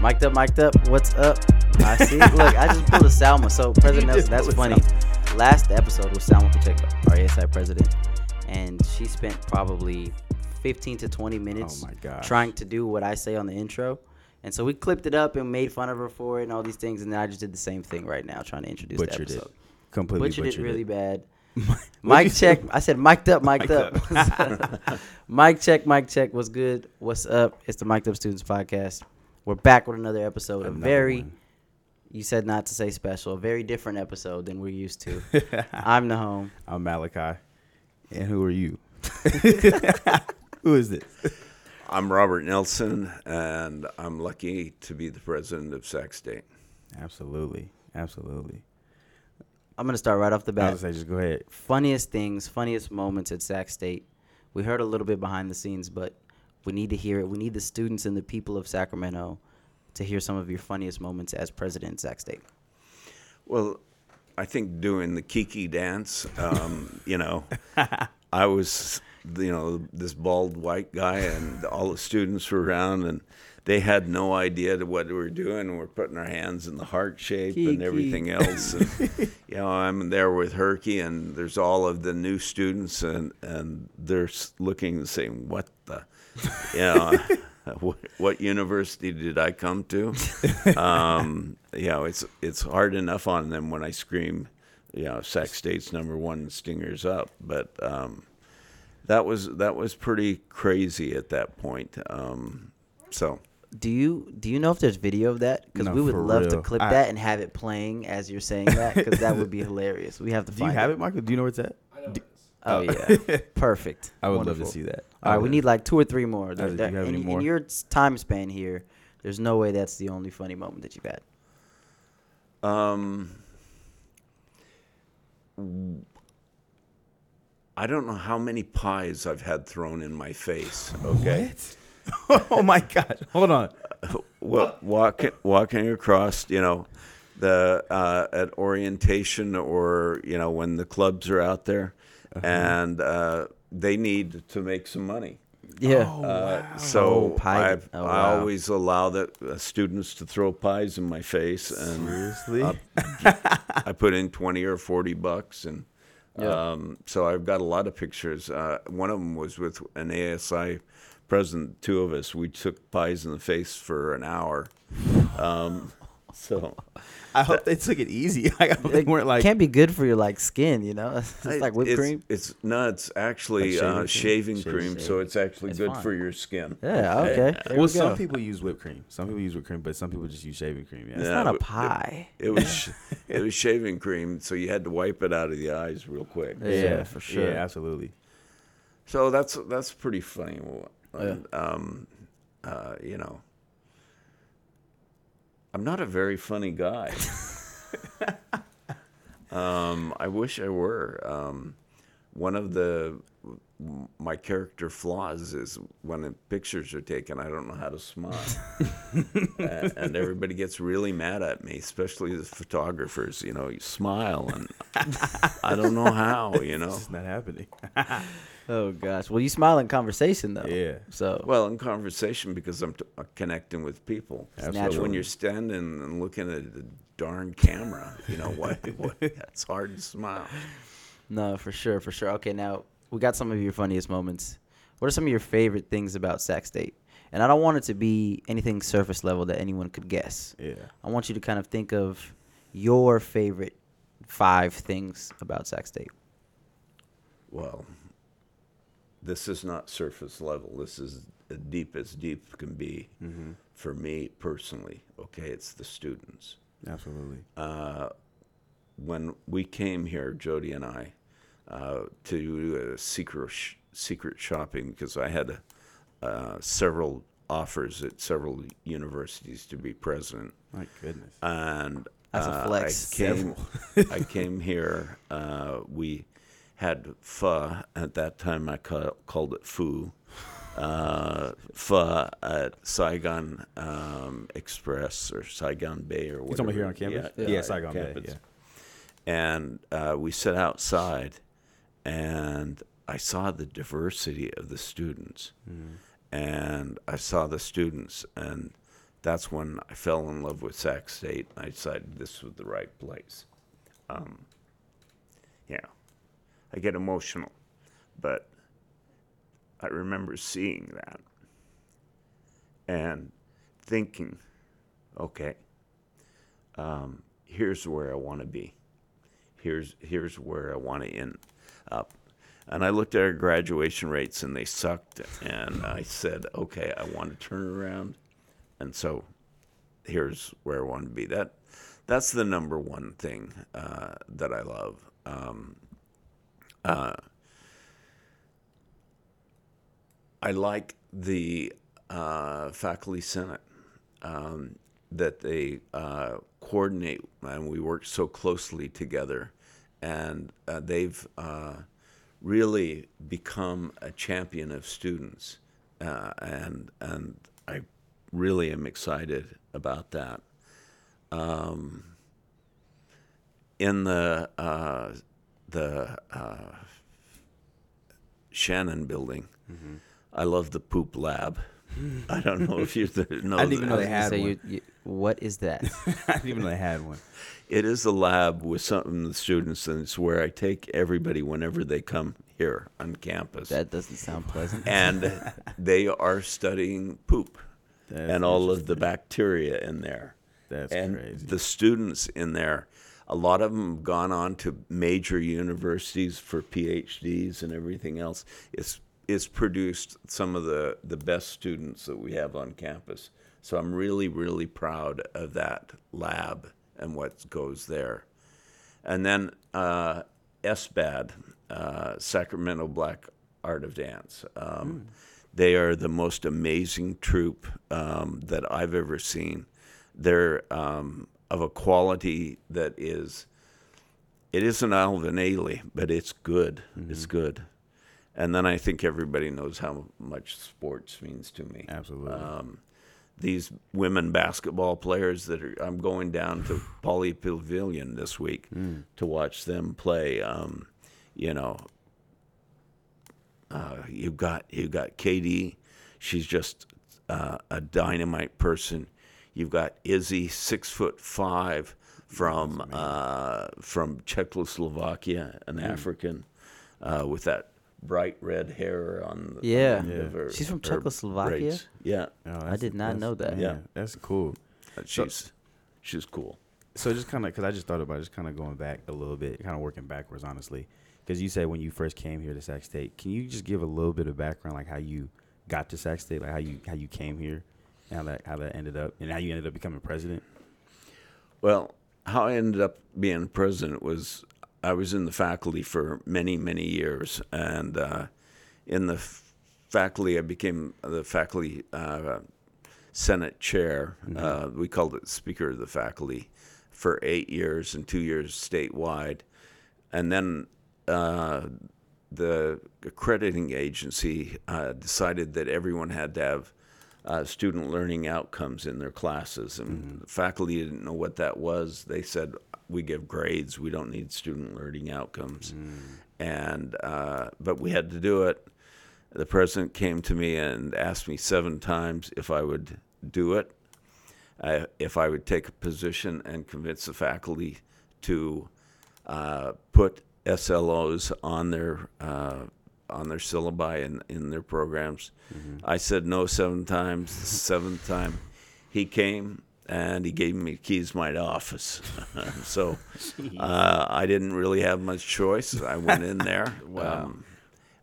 Mic'd up, mic'd up. What's up? I see. Look, I just pulled a Salma. So President Nelsen, that's funny. Last episode was Salma Pacheco, our ASI president, and she spent probably 15 to 20 minutes Oh trying to do what I say on the intro. And so we clipped it up and made fun of her for it and all these things. And then I just did the same thing right now, trying to introduce Butchered the it. episode. Completely Butchered, butchered, it really bad. Mic you say? check. I said mic'd up, mic'd Mic'd up. mic check, mic check. What's good? What's up? It's the Mic'd Up Students Podcast. We're back with another episode. a Another very, one. you said not to say special, a very different episode than we're used to. I'm Nahom. I'm Malachi. And who are you? who is this? I'm Robert Nelsen, and I'm lucky to be the president of Sac State. Absolutely. Absolutely. I'm going to start right off the I bat. was say, just go ahead. funniest things, funniest moments at Sac State. We heard a little bit behind the scenes, but we need to hear it. We need the students and the people of Sacramento to hear some of your funniest moments as president at Sac State. Well, I think doing the Kiki dance, um, you know, I was, you know, this bald white guy, and all the students were around, and they had no idea what we were doing. We're putting our hands in the heart shape Kiki. and everything else. And, you know, I'm there with Herky, and there's all of the new students, and and they're looking and saying, "What the." you know, what, what university did I come to? Um, you know, it's it's hard enough on them when I scream, you know, Sac State's number one, Stingers up. But um, that was that was pretty crazy at that point. Um, so Do you do you know if there's video of that? Because No, we would for love to real. clip I- that and have it playing as you're saying that, because that would be hilarious. We have to Do you find have it, Michael? Do you know where it's at? D- Oh yeah, perfect. I would love Wonderful. to see that. All right, we need like two or three more. There- do you have in, any in your time span here, there's no way that's the only funny moment that you've had. um, I don't know how many pies I've had thrown in my face. Okay. oh my God. Hold on. well, walking walking across, you know, the uh, at orientation or you know when the clubs are out there, Uh-huh. and uh, they need to make some money. Yeah. Uh, so Oh, pie- I've, oh, I always allow the uh, students to throw pies in my face, and Seriously? I put in twenty or forty bucks, and Yeah. um, so I've got a lot of pictures. Uh, one of them was with an ASI president. Two of us, we took pies in the face for an hour. Um, so I hope they took it easy. I hope they weren't like. can't be good for your like skin, you know. It's like whipped it's, cream. It's no, it's actually Like uh, shaving shaving cream? cream, so it's actually It's good fine. for your skin. Yeah. Okay. There well, we some people use whipped cream. Some people use whipped cream, but some people just use shaving cream. Yeah. It's Yeah, not a pie. It was it was shaving cream, so you had to wipe it out of the eyes real quick. Yeah, for sure. Yeah, absolutely. So that's that's pretty funny. Yeah. And, um, uh, you know, I'm not a very funny guy. um, I wish I were. Um, one of the my character flaws is when pictures are taken, I don't know how to smile, and, and everybody gets really mad at me, especially the photographers. You know, you smile, and I don't know how. You know, It's not happening. Oh gosh. Well, you smile in conversation though. Yeah. So Well, in conversation because I'm t- uh, connecting with people. So natural. when you're standing and looking at the darn camera, you know what? what it's hard to smile. No, for sure, for sure. Okay, now we got some of your funniest moments. What are some of your favorite things about Sac State? And I don't want it to be anything surface level that anyone could guess. Yeah. I want you to kind of think of your favorite five things about Sac State. Well, this is not surface level. This is as deep as deep can be for me personally. Okay, it's the students. Absolutely. uh, when we came here, Jody and I, uh, to do a secret sh- secret shopping because I had uh, several offers at several universities to be president, My goodness. and That's a uh, flex. I came, I came here. Uh, we had pho at that time. I ca- called it foo. Uh, pho at Saigon um, Express or Saigon Bay or whatever. You talking about here on campus? Yeah, Yeah, Saigon Bay, yeah. And uh, we sat outside, and I saw the diversity of the students, Mm. and I saw the students, and that's when I fell in love with Sac State. I decided this was the right place. Um, yeah, I get emotional, but I remember seeing that and thinking, okay, um, here's where I want to be. Here's here's where I want to end up. And I looked at our graduation rates and they sucked. And I said, okay, I want to turn around. And so here's where I want to be. That that's the number one thing uh, that I love. Um, uh, I like the uh, faculty senate um, that they uh, coordinate and we work so closely together, and uh, they've uh, really become a champion of students, uh, and and I really am excited about that. Um, in the uh, the uh, Shannon building, I love the poop lab. I don't know if you th- know. I didn't even know they had So one. you, you, what is that? I didn't even know they had one. It is a lab with some of the students, and it's where I take everybody whenever they come here on campus. that doesn't sound pleasant. and they are studying poop That's and all of the bacteria in there. That's and crazy. the students in there, a lot of them have gone on to major universities for PhDs and everything else. It's it's produced some of the, the best students that we have on campus. So I'm really, really proud of that lab and what goes there. And then uh, SBAD, uh, Sacramento Black Art of Dance. Um, They are the most amazing troupe um, that I've ever seen. They're um, of a quality that is, it isn't Alvin Ailey, but it's good. It's good. And then I think everybody knows how much sports means to me Absolutely. um, these women basketball players that are, I'm going down to Pauley Pavilion this week to watch them play. Um, you know, uh, you got you got Katie, she's just uh, a dynamite person. You've got Izzy, six foot five from uh, from Czechoslovakia, an African uh, with that bright red hair on. The, Yeah. on the end of Yeah. her- She's from her Czechoslovakia? braids. Yeah, Oh, I did not know that. Yeah. that's cool. She's she's cool. So just kind of, because I just thought about it, just kind of going back a little bit, kind of working backwards, honestly. Because you said when you first came here to Sac State, can you just give a little bit of background, like how you got to Sac State, like how you how you came here, and how that how that ended up, and how you ended up becoming president? Well, how I ended up being president was I was in the faculty for many, many years, and uh, in the f- faculty, I became the faculty uh, senate chair. Uh, we called it speaker of the faculty for eight years and two years statewide, and then. Uh, the accrediting agency uh, decided that everyone had to have uh, student learning outcomes in their classes, and the faculty didn't know what that was. They said, "We give grades. We don't need student learning outcomes." And uh, but we had to do it. The president came to me and asked me seven times if I would do it, uh, if I would take a position and convince the faculty to uh, put SLOs on their uh, on their syllabi and in their programs. I said no seven times. The seventh time, he came and he gave me keys to my office. so uh, I didn't really have much choice. I went in there. um,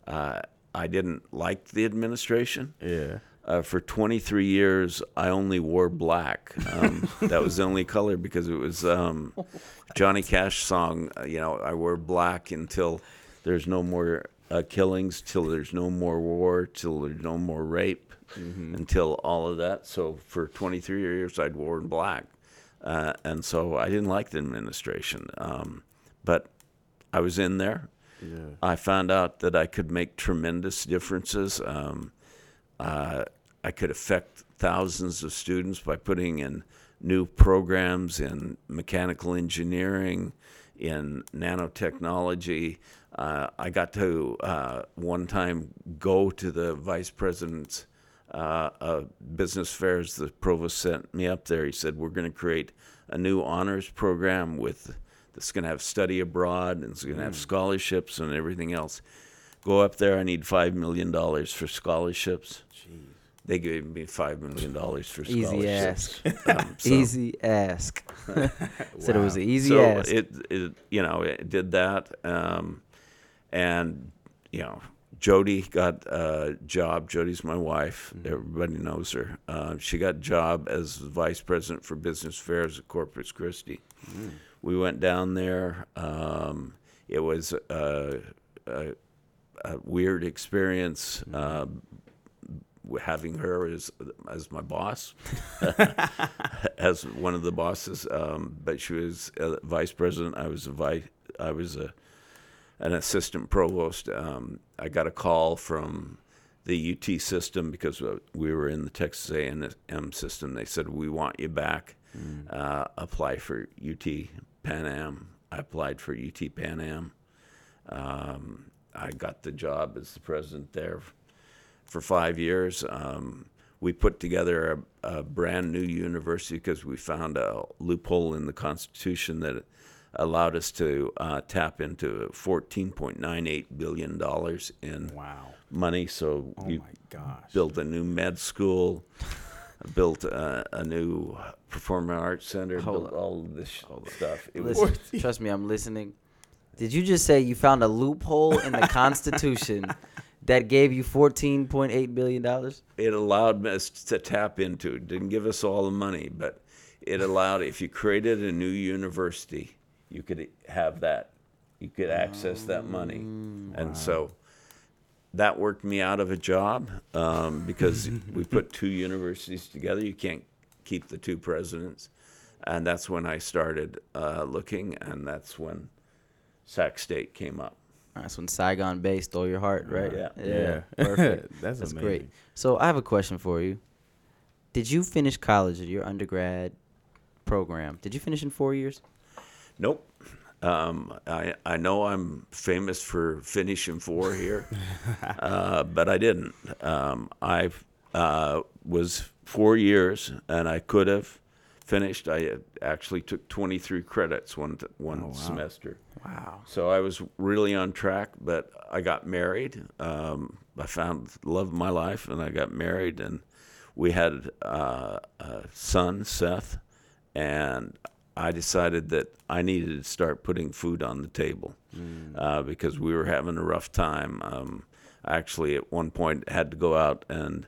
uh, I didn't like the administration. Yeah. Uh, for 23 years, I only wore black. Um, that was the only color because it was um, Johnny Cash song. uh, You know, I wore black until there's no more uh, killings, till there's no more war, till there's no more rape, until all of that. So for 23 years, I'd worn black, uh, and so I didn't like the administration. Um, but I was in there. Yeah. I found out that I could make tremendous differences. Um, uh, I could affect thousands of students by putting in new programs in mechanical engineering, in nanotechnology. Uh, I got to uh, one time go to the vice president's uh, uh, business fairs, the provost sent me up there. He said, We're going to create a new honors program with that's going to have study abroad and it's going to have scholarships and everything else. Go up there. I need $5 million for scholarships. Jeez. They gave me $5 million for scholarships. Easy ask. Um, so- Easy ask. Said it was an easy so ask. it, it you know it did that um, and you know jody got a job jody's my wife Mm-hmm. everybody knows her uh, she got a job as vice president for business affairs at corpus christi Mm. we went down there um, it was a, a, a weird experience Mm-hmm. uh, having her as as my boss as one of the bosses, um, but she was a vice president. I was a vice. I was a an assistant provost. Um, I got a call from the UT system because uh, we were in the Texas A&M system. They said we want you back. Uh, apply for UT Pan Am. I applied for UT Pan Am. Um, I got the job as the president there for five years. Um, we put together a, a brand new university because we found a loophole in the Constitution that allowed us to uh, tap into $14.98 billion in Wow. money. So Oh we my gosh. built a new med school, built a, a new performing arts center, Hold built on. all of this stuff. It was Listen, trust me, I'm listening. Did you just say you found a loophole in the Constitution that gave you 14.8 billion dollars? it allowed us to tap into it. Didn't give us all the money, but it allowed if you created a new university, you could have that, you could access that money, and so that worked me out of a job um, because we put two universities together. You can't keep the two presidents, and that's when I started uh, looking, and that's when Sac State came up. That's when Saigon Bay stole your heart, right? Yeah. Yeah. Perfect. That's, That's amazing. great. So I have a question for you. Did you finish college, your undergrad program? Did you finish in four years? Nope. Um, I I know I'm famous for finishing four here, uh, but I didn't. Um, I uh, was four years, and I could have finished. I actually took 23 credits one one Oh, wow. semester, Wow. so I was really on track. But I got married. Um, I found love of my life, and I got married, and we had uh, a son, Seth, and I decided that I needed to start putting food on the table uh, because we were having a rough time. Um, I actually, at one point, had to go out and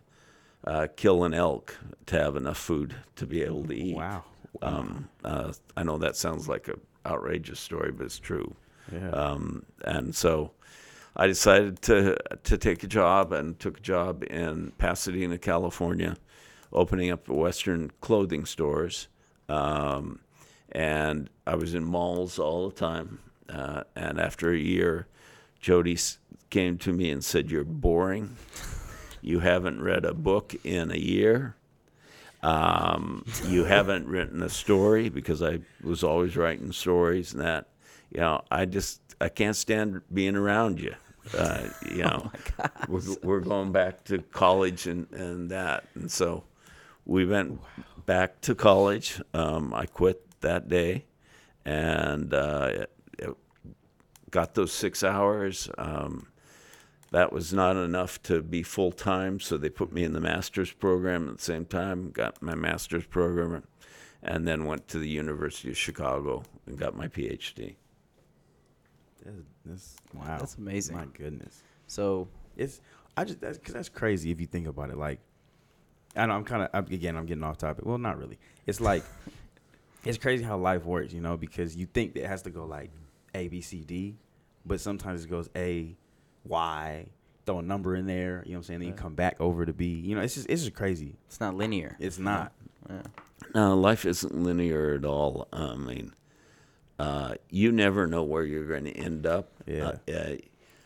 uh, kill an elk to have enough food to be able to eat. Wow. Um, uh, I know that sounds like an outrageous story, but it's true. Yeah. Um, and so I decided to to take a job and took a job in Pasadena, California, opening up Western clothing stores. Um, and I was in malls all the time. Uh, and after a year, Jody came to me and said, "You're boring. You haven't read a book in a year." um, you haven't written a story because I was always writing stories and that. You know, I just I can't stand being around you. Uh, you know, we're, we're going back to college and, and that, and so we went back to college. Um, I quit that day, and uh, it- it got those six hours. Um, that was not enough to be full time, so they put me in the master's program at the same time. Got my master's program, and then went to the University of Chicago and got my PhD. That's, that's wow. That's amazing. My goodness. So It's I just that's cause that's crazy if you think about it. Like, I know I'm kind of again I'm getting off topic. Well, not really. It's like it's crazy how life works, you know, because you think that it has to go like A B C D, but sometimes it goes A Y. Throw a number in there, you know what I'm saying? Then you come back over to B. You know, it's just it's just crazy. it's not linear. It's not. Yeah. Uh, life isn't linear at all. I mean, uh, you never know where you're going to end up. Yeah. Uh, uh,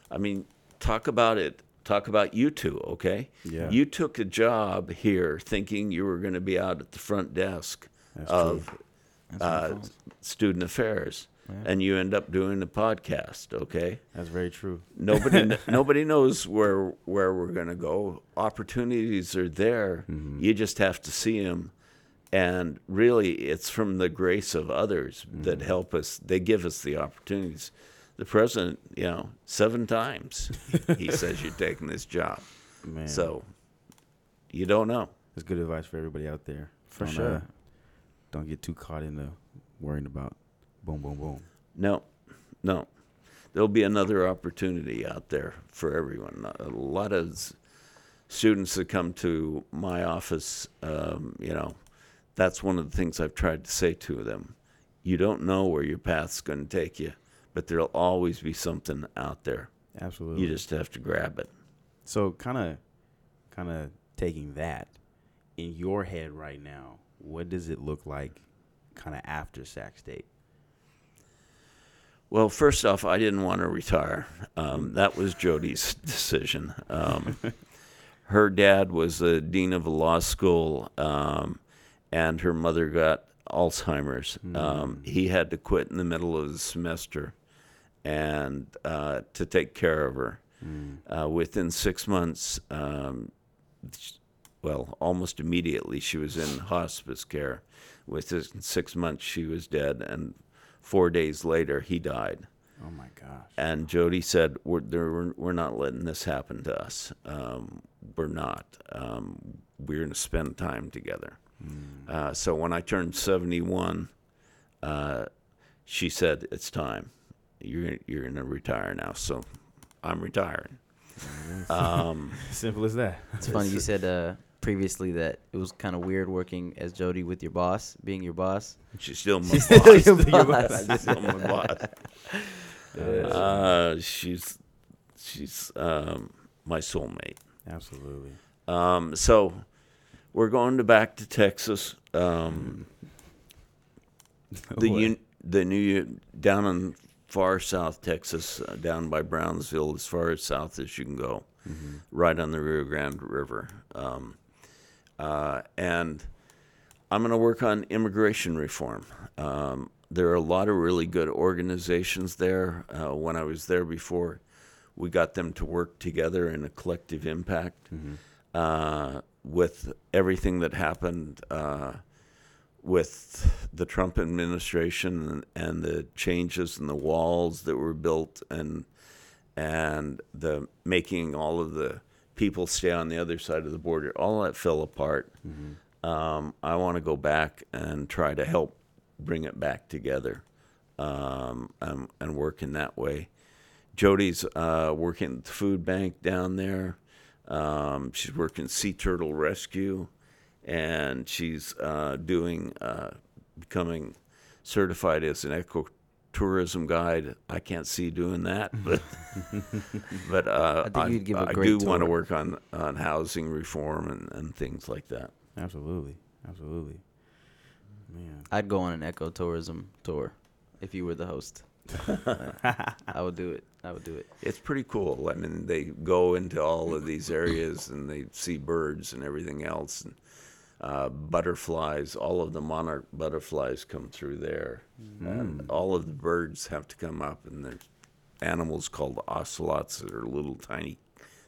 I mean, talk about it. Talk about you two, okay? Yeah. You took a job here thinking you were going to be out at the front desk That's of That's uh, student affairs. and you end up doing the podcast. Okay, That's very true. nobody nobody knows where where we're gonna go. Opportunities are there. You just have to see them. And really, it's from the grace of others that help us. They give us the opportunities. The president, you know, seven times he says you're taking this job. Man. So you don't know. That's good advice for everybody out there. For sure. uh, don't get too caught in the worrying about boom, boom, boom. No, no. There'll be another opportunity out there for everyone. A lot of students that come to my office, um, you know, that's one of the things I've tried to say to them. You don't know where your path's going to take you, but there'll always be something out there. Absolutely. You just have to grab it. So kind of, kind of taking that in your head right now. What does it look like, kind of after Sac State? Well, first off, I didn't want to retire. Um, that was Jody's decision. Um, her dad was the dean of a law school, um, and her mother got Alzheimer's. Um, he had to quit in the middle of the semester, and uh, to take care of her. Uh, within six months, um, well, almost immediately, she was in hospice care. Within six months, she was dead, and four days later, he died. Oh my gosh. And Jody said, "We're there, we're, we're not letting this happen to us. Um, we're not. Um, we're going to spend time together." Uh, so when I turned seventy-one, uh, she said, "It's time. You're you're going to retire now." So I'm retiring. Um, Simple as that. It's funny you said uh, previously that it was kind of weird working as Jody with your boss, being your boss. she's still my She's boss. still your boss. She's still my boss. Uh, she's she's um, my soulmate. Absolutely. Um, so we're going to back to Texas. Um, the un- the new down in far south Texas, uh, down by Brownsville, as far as south as you can go, right on the Rio Grande River. Um, uh, and I'm going to work on immigration reform. Um, there are a lot of really good organizations there. Uh, when I was there before, we got them to work together in a collective impact. Uh, with everything that happened uh, with the Trump administration and, and the changes in the walls that were built and and the making all of the people stay on the other side of the border, all that fell apart. Um, I want to go back and try to help bring it back together um, and, and work in that way. Jody's uh, working at the food bank down there. Um, she's working sea turtle rescue, and she's uh, doing uh, becoming certified as an ecotourism guide. I can't see doing that, but but uh, I think you'd give a I great do want to work on on housing reform and, and things like that. Absolutely. Absolutely. Man. I'd go on an ecotourism tour if you were the host. I would do it. I would do it. It's pretty cool. I mean, they go into all of these areas and they see birds and everything else, and uh, butterflies. All of the monarch butterflies come through there, and all of the birds have to come up. And there's animals called ocelots that are little tiny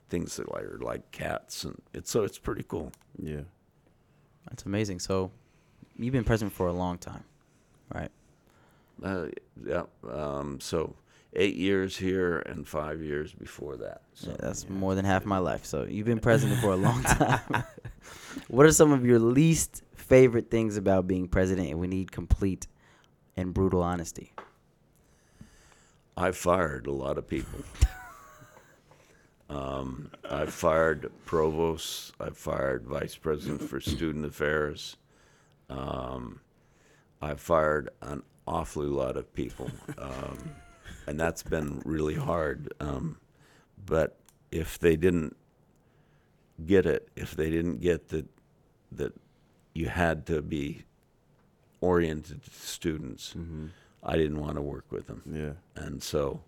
things that are like cats, and it's so it's pretty cool. Yeah. That's amazing. So, you've been president for a long time, right? Uh, yeah. Um, so eight years here and five years before that. So Yeah, that's more than half my life. So you've been president for a long time. what are some of your least favorite things about being president? And we need complete and brutal honesty. I fired a lot of people. um, I fired provosts. I fired vice president for student affairs. Um, I fired an awfully lot of people, um, and that's been really hard. Um, but if they didn't get it, if they didn't get that, that you had to be oriented to students, I didn't want to work with them. Yeah. And so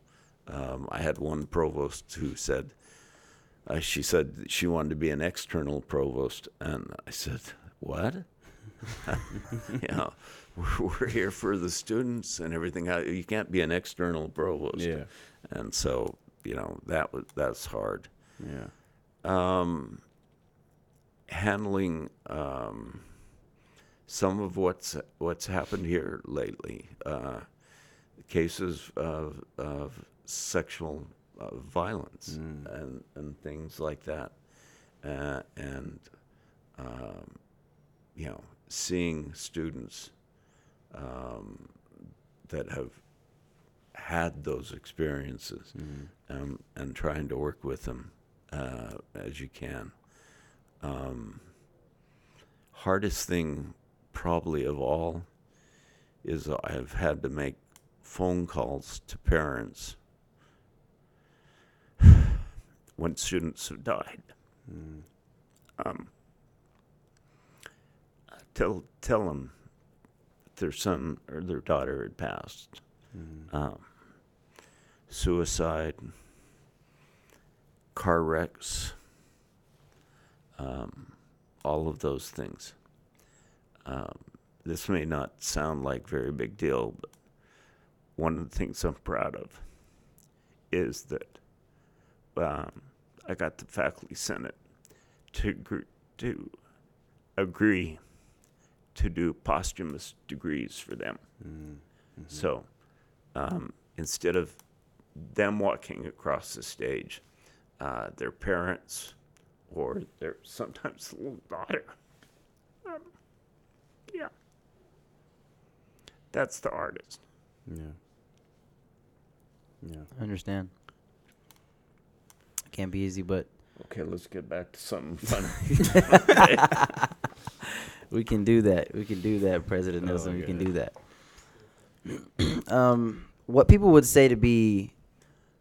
um, I had one provost who said, uh, she said she wanted to be an external provost. And I said, what? you know, we're, we're here for the students and everything. You can't be an external provost. Yeah. And so, you know, that was that's hard. Yeah. Um, handling um, some of what's what's happened here lately, uh, cases of of sexual uh, violence and and things like that, uh, and um, you know, seeing students um, that have had those experiences um, and trying to work with them uh, as you can. Um, hardest thing, probably of all, is I've had to make phone calls to parents when students have died. Um, tell tell them their son or their daughter had passed. Um, suicide, car wrecks, um, all of those things. Um, this may not sound like very big deal, but one of the things I'm proud of is that um, I got the faculty senate to gr- to agree to do posthumous degrees for them. So um, instead of them walking across the stage, uh, their parents or their sometimes little daughter. Um, yeah. That's the artist. Yeah. Yeah. I understand. Can't be easy, but Okay, let's get back to something funny. we can do that. We can do that, President Oh, Nelsen. we can do that. um, what people would say to be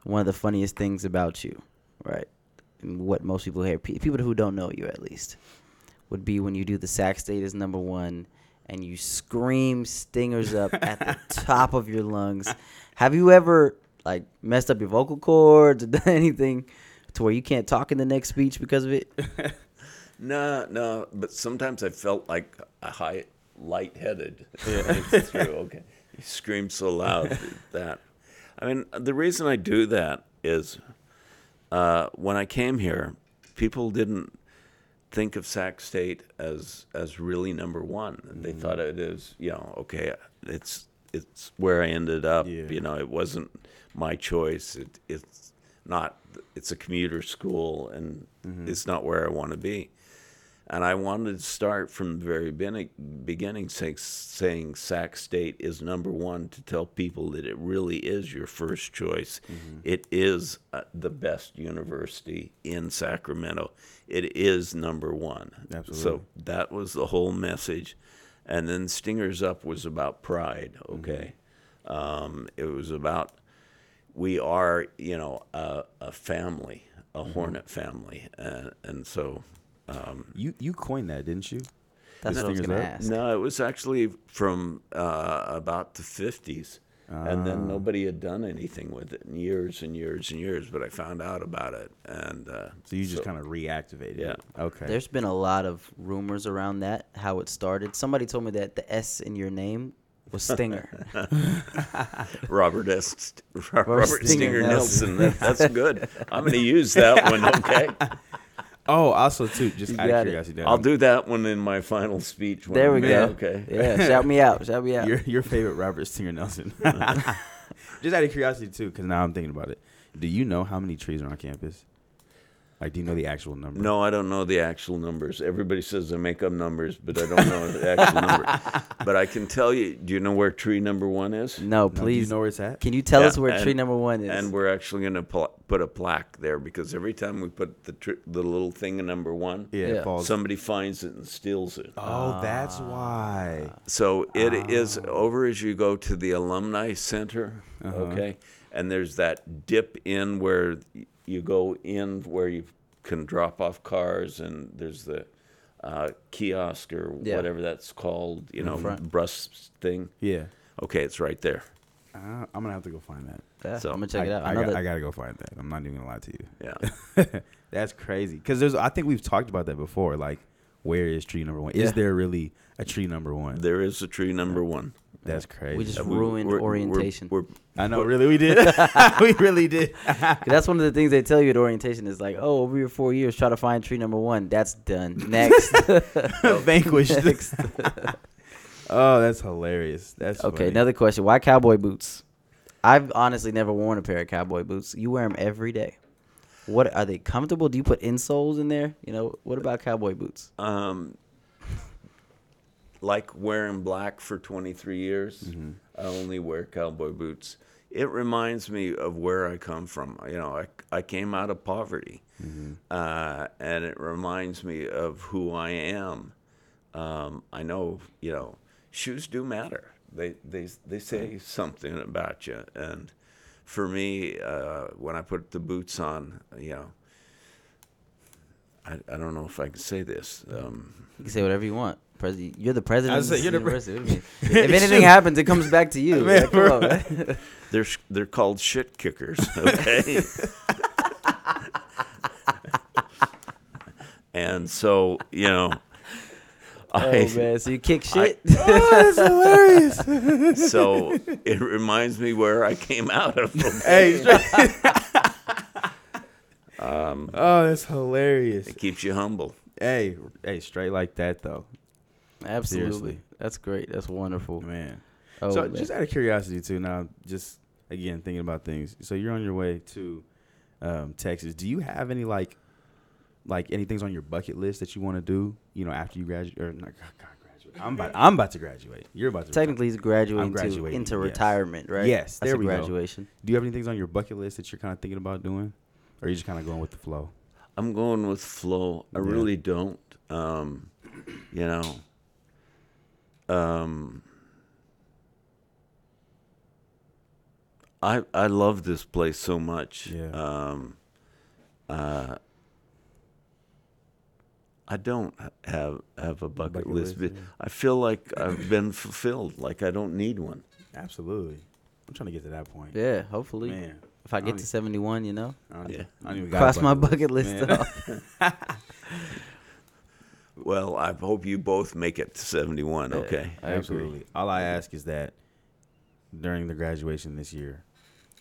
one of the funniest things about you, right? And what most people hear, pe- people who don't know you at least, would be when you do the Sac State is number one and you scream stingers up at the top of your lungs. Have you ever like messed up your vocal cords or done anything to where you can't talk in the next speech because of it? no, no, but sometimes I felt like a high, lightheaded. It's true. Okay. You scream so loud that. I mean, the reason I do that is uh, when I came here, people didn't think of Sac State as as really number one. They thought it is, you know, okay, it's it's where I ended up. Yeah. You know, it wasn't my choice. It, it's not. It's a commuter school, and it's not where I want to be. And I wanted to start from the very beginning, beginning say, saying Sac State is number one to tell people that it really is your first choice. It is uh, the best university in Sacramento. It is number one. Absolutely. So that was the whole message. And then Stingers Up was about pride, okay? Um, it was about we are, you know, a, a family, a Hornet family. And, and so um, You you coined that, didn't you? That's what I was gonna ask. no, it was actually from uh, about the 50s. And then nobody had done anything with it in years and years and years, but I found out about it. And uh, So you just kind of reactivated Yeah. it. Okay. There's been a lot of rumors around that, how it started. Somebody told me that the S in your name was Stinger. Robert S. Robert, Stinger Stinger Nelsen. Nelsen. That, that's good. I'm going to use that one, okay? Oh, also too, just You out of curiosity, I'll um, do that one in my final speech. when there we I'm- go. Okay. Yeah, shout me out. Shout me out. your your favorite Robert Stinger Nelsen. just out of curiosity too, because now I'm thinking about it. Do you know how many trees are on campus? Like, do you know the actual number? No, I don't know the actual numbers. Everybody says I make up numbers, but I don't know the actual number. But I can tell you. Do you know where tree number one is? no, No, do please. you know where it's at? Can you tell Yeah, us where and- tree number one is? And we're actually going to pl- put a plaque there because every time we put the tr- the little thing in number one, yeah, Yeah. falls. somebody finds it and steals it. oh, that's why. So it is over as you go to the alumni center, Uh-huh. okay, and there's that dip in where y- you go in where you can drop off cars, and there's the uh, kiosk or Yeah. whatever that's called, you know, front. bus thing. Yeah. Okay, it's right there. Uh, I'm gonna have to go find that. Yeah, so I'm gonna check I, it out. I, I, got, I, gotta go find that. I'm not even gonna lie to you. Yeah. That's crazy. Because there's, I think we've talked about that before. Like where is tree number one? Yeah. Is there really a tree number one? There is a tree number one. That's crazy. We just Uh, we- ruined we're- we're- orientation. we're- I know, really, we did. we really did. That's one of the things they tell you at orientation is like, oh, over your four years, try to find tree number one. That's done. Next. Vanquished. Next. oh, that's hilarious. That's okay, funny. another question. Why cowboy boots? I've honestly never worn a pair of cowboy boots. You wear them every day. What are they comfortable? Do you put insoles in there? You know, what about cowboy boots? um, like wearing black for 23 years. Mm-hmm. I only wear cowboy boots. It reminds me of where I come from. You know, I, I came out of poverty, Mm-hmm. uh, and it reminds me of who I am. Um, I know, you know, shoes do matter. They they they say something about you, and for me, uh, when I put the boots on, you know, I, I don't know if I can say this. Um, You can say whatever you want. President, you're the president I of was you're the university. What do you mean? if anything happens, it comes back to you. Man, Like, come on, man. They're sh- they're called shit kickers. Okay. and so you know, Oh I, man, so you kick shit. oh, that's hilarious. so it reminds me where I came out of. hey, straight- um, um, oh, that's hilarious. It keeps you humble. Hey, hey, straight like that though, Absolutely, Seriously. that's great. That's wonderful. man. Oh, so, man. just out of curiosity too, now just again thinking about things. So you're on your way to um, Texas. Do you have any like, like anything's on your bucket list that you want to do? You know, after you graduate or not? God, graduate. I'm about. I'm about to graduate. You're about to. technically he's graduating, to, graduating, into yes. retirement, right? Yes, that's there a we go. Do you have any things on your bucket list that you're kind of thinking about doing, or are you just kind of going with the flow? I'm going with flow. I Yeah. really don't. Um, you know. Um, I I love this place so much. Yeah. Um, uh, I don't have have a bucket, Bucket list. list, yeah. I feel like I've been fulfilled. Like I don't need one. Absolutely. I'm trying to get to that point. Yeah, hopefully. Man, If I I get don't to e- 71, you know, I Yeah. I don't even got cross my bucket list, list off. Well, I hope you both make it to 71. Yeah. Okay. I agree. Absolutely. All I ask is that during the graduation this year,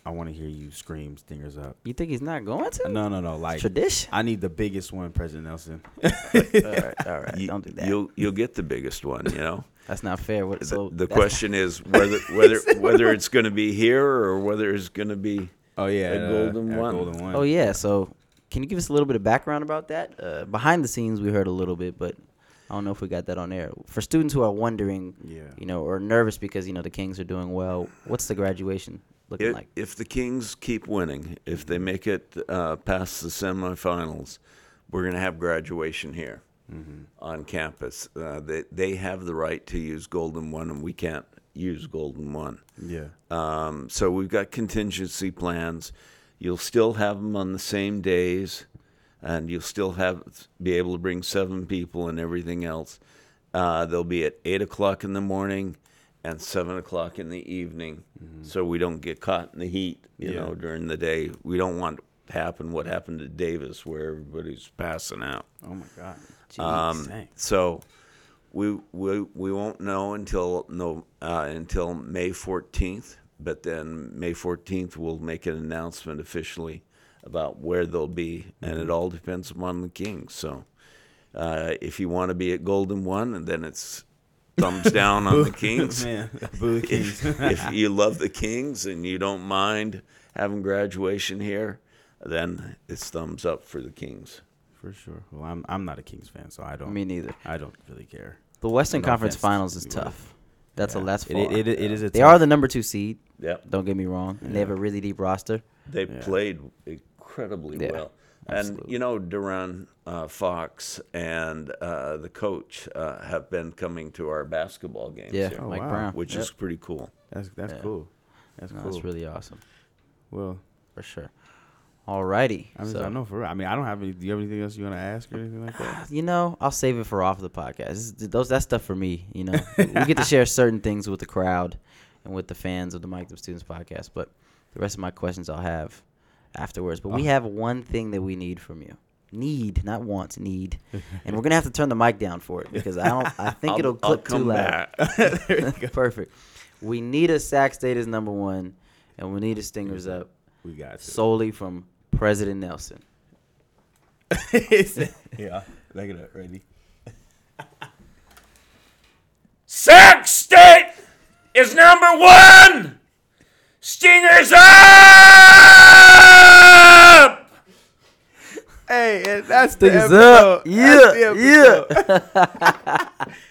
I want to hear you scream stingers up. You think he's not going to? No, no, no. Like Tradition. I need the biggest one, President Nelsen. all right, all right. You, Don't do that. You'll you'll get the biggest one. You know. That's not fair. What, The, so the that's- question is whether whether whether it's going to be here or whether it's going to be. Oh yeah, A uh, golden a one. Golden one. Oh yeah. So can you give us a little bit of background about that? Uh, behind the scenes, we heard a little bit, but I don't know if we got that on air. For students who are wondering, Yeah. you know, or nervous because you know the Kings are doing well, what's the graduation looking like? if the Kings keep winning, if they make it uh, past the semifinals, we're going to have graduation here Mm-hmm. on campus. Uh, they they have the right to use Golden One, and we can't use Golden One. Yeah. Um, so we've got contingency plans. You'll still have them on the same days, and you'll still have be able to bring seven people and everything else. Uh, they'll be at eight o'clock in the morning and seven o'clock in the evening, so we don't get caught in the heat. You Yeah. know, during the day, we don't want to happen what happened to Davis, where everybody's passing out. Oh my God. Jeez. Um, so we, we we won't know until no uh, until May 14th. But then May 14th we'll make an announcement officially about where they'll be, and it all depends upon the Kings. So uh, if you want to be at Golden One, and then it's thumbs down on the Kings. Man, boo the Kings. If, if you love the Kings and you don't mind having graduation here, then it's thumbs up for the Kings. For sure. Well, I'm I'm not a Kings fan, so I don't. Me neither. I don't really care. The Western No Conference Finals is to anybody. tough. That's Yeah. a that's It- far. it- it is a They are the number two seed. Yep. Don't get me wrong. And they have a really deep roster. They Yeah. played incredibly Yeah, well. absolutely. And, you know, De'Aaron uh, Fox and uh, the coach uh, have been coming to our basketball games, Yeah, here, Oh, Mike wow. Brown. which Yep. is pretty cool. That's that's Yeah. cool. That's No, cool. That's really awesome well, for sure. Alrighty. I mean, so, I know for. real. I mean, I don't have any. Do you have anything else you want to ask or anything like that? You know, I'll save it for off the podcast. This those that stuff for me. You know, we get to share certain things with the crowd and with the fans of the Mic'd Up Students podcast. But the rest of my questions I'll have afterwards. But we Oh. have one thing that we need from you. need, not want, need. And we're gonna have to turn the mic down for it because I don't. I think it'll clip too loud. Perfect. We need a Sac State as number one, and we need a Stingers up We got to. solely from President Nelsen. yeah, look it up. Ready? Sac State is number one. Stingers up. Hey, and that's Stingers the up. episode. Yeah, That's the episode.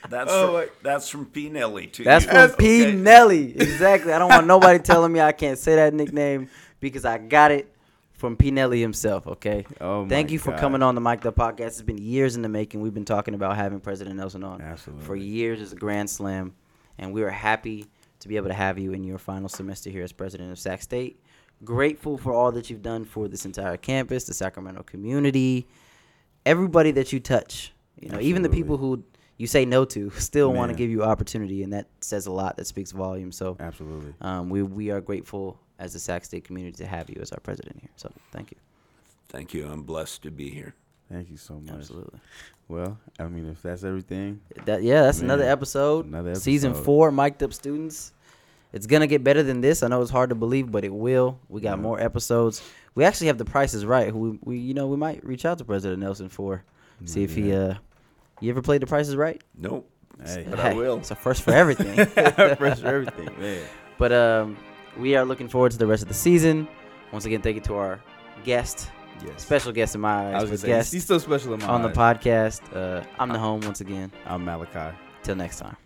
That's Oh, from, my- that's from P. Nelly too. That's from P. okay. Nelly. Exactly. I don't want nobody telling me I can't say that nickname because I got it from P. Nelly himself. Okay. Oh Thank you for God. coming on the Mic'd Up podcast. It's been years in the making. We've been talking about having President Nelsen on Absolutely. for years as a Grand Slam, and we are happy to be able to have you in your final semester here as president of Sac State. Grateful for all that you've done for this entire campus, the Sacramento community, everybody that you touch. You know, even the people who you say no to still want to give you opportunity, and that says a lot. That speaks volumes. So, Absolutely. um, we we are grateful as the Sac State community to have you as our president here. So, thank you. Thank you. I'm blessed to be here. Thank you so much. Absolutely. Well, I mean, if that's everything, That yeah, that's another episode. another episode. Season four, mic'd up students. It's gonna get better than this. I know it's hard to believe, but it will. We got Yeah. more episodes. We actually have the Price Is Right. Who we, we you know we might reach out to President Nelsen for see if he uh you ever played the Price Is Right? Nope. hey, But I will. It's a first for everything. first for everything, man. but um, we are looking forward to the rest of the season. Once again, thank you to our guest, Yes. special guest in my eyes, I was say, guest he's still special in my on the podcast. Uh, I'm Nahom once again. I'm Malachi. Till next time.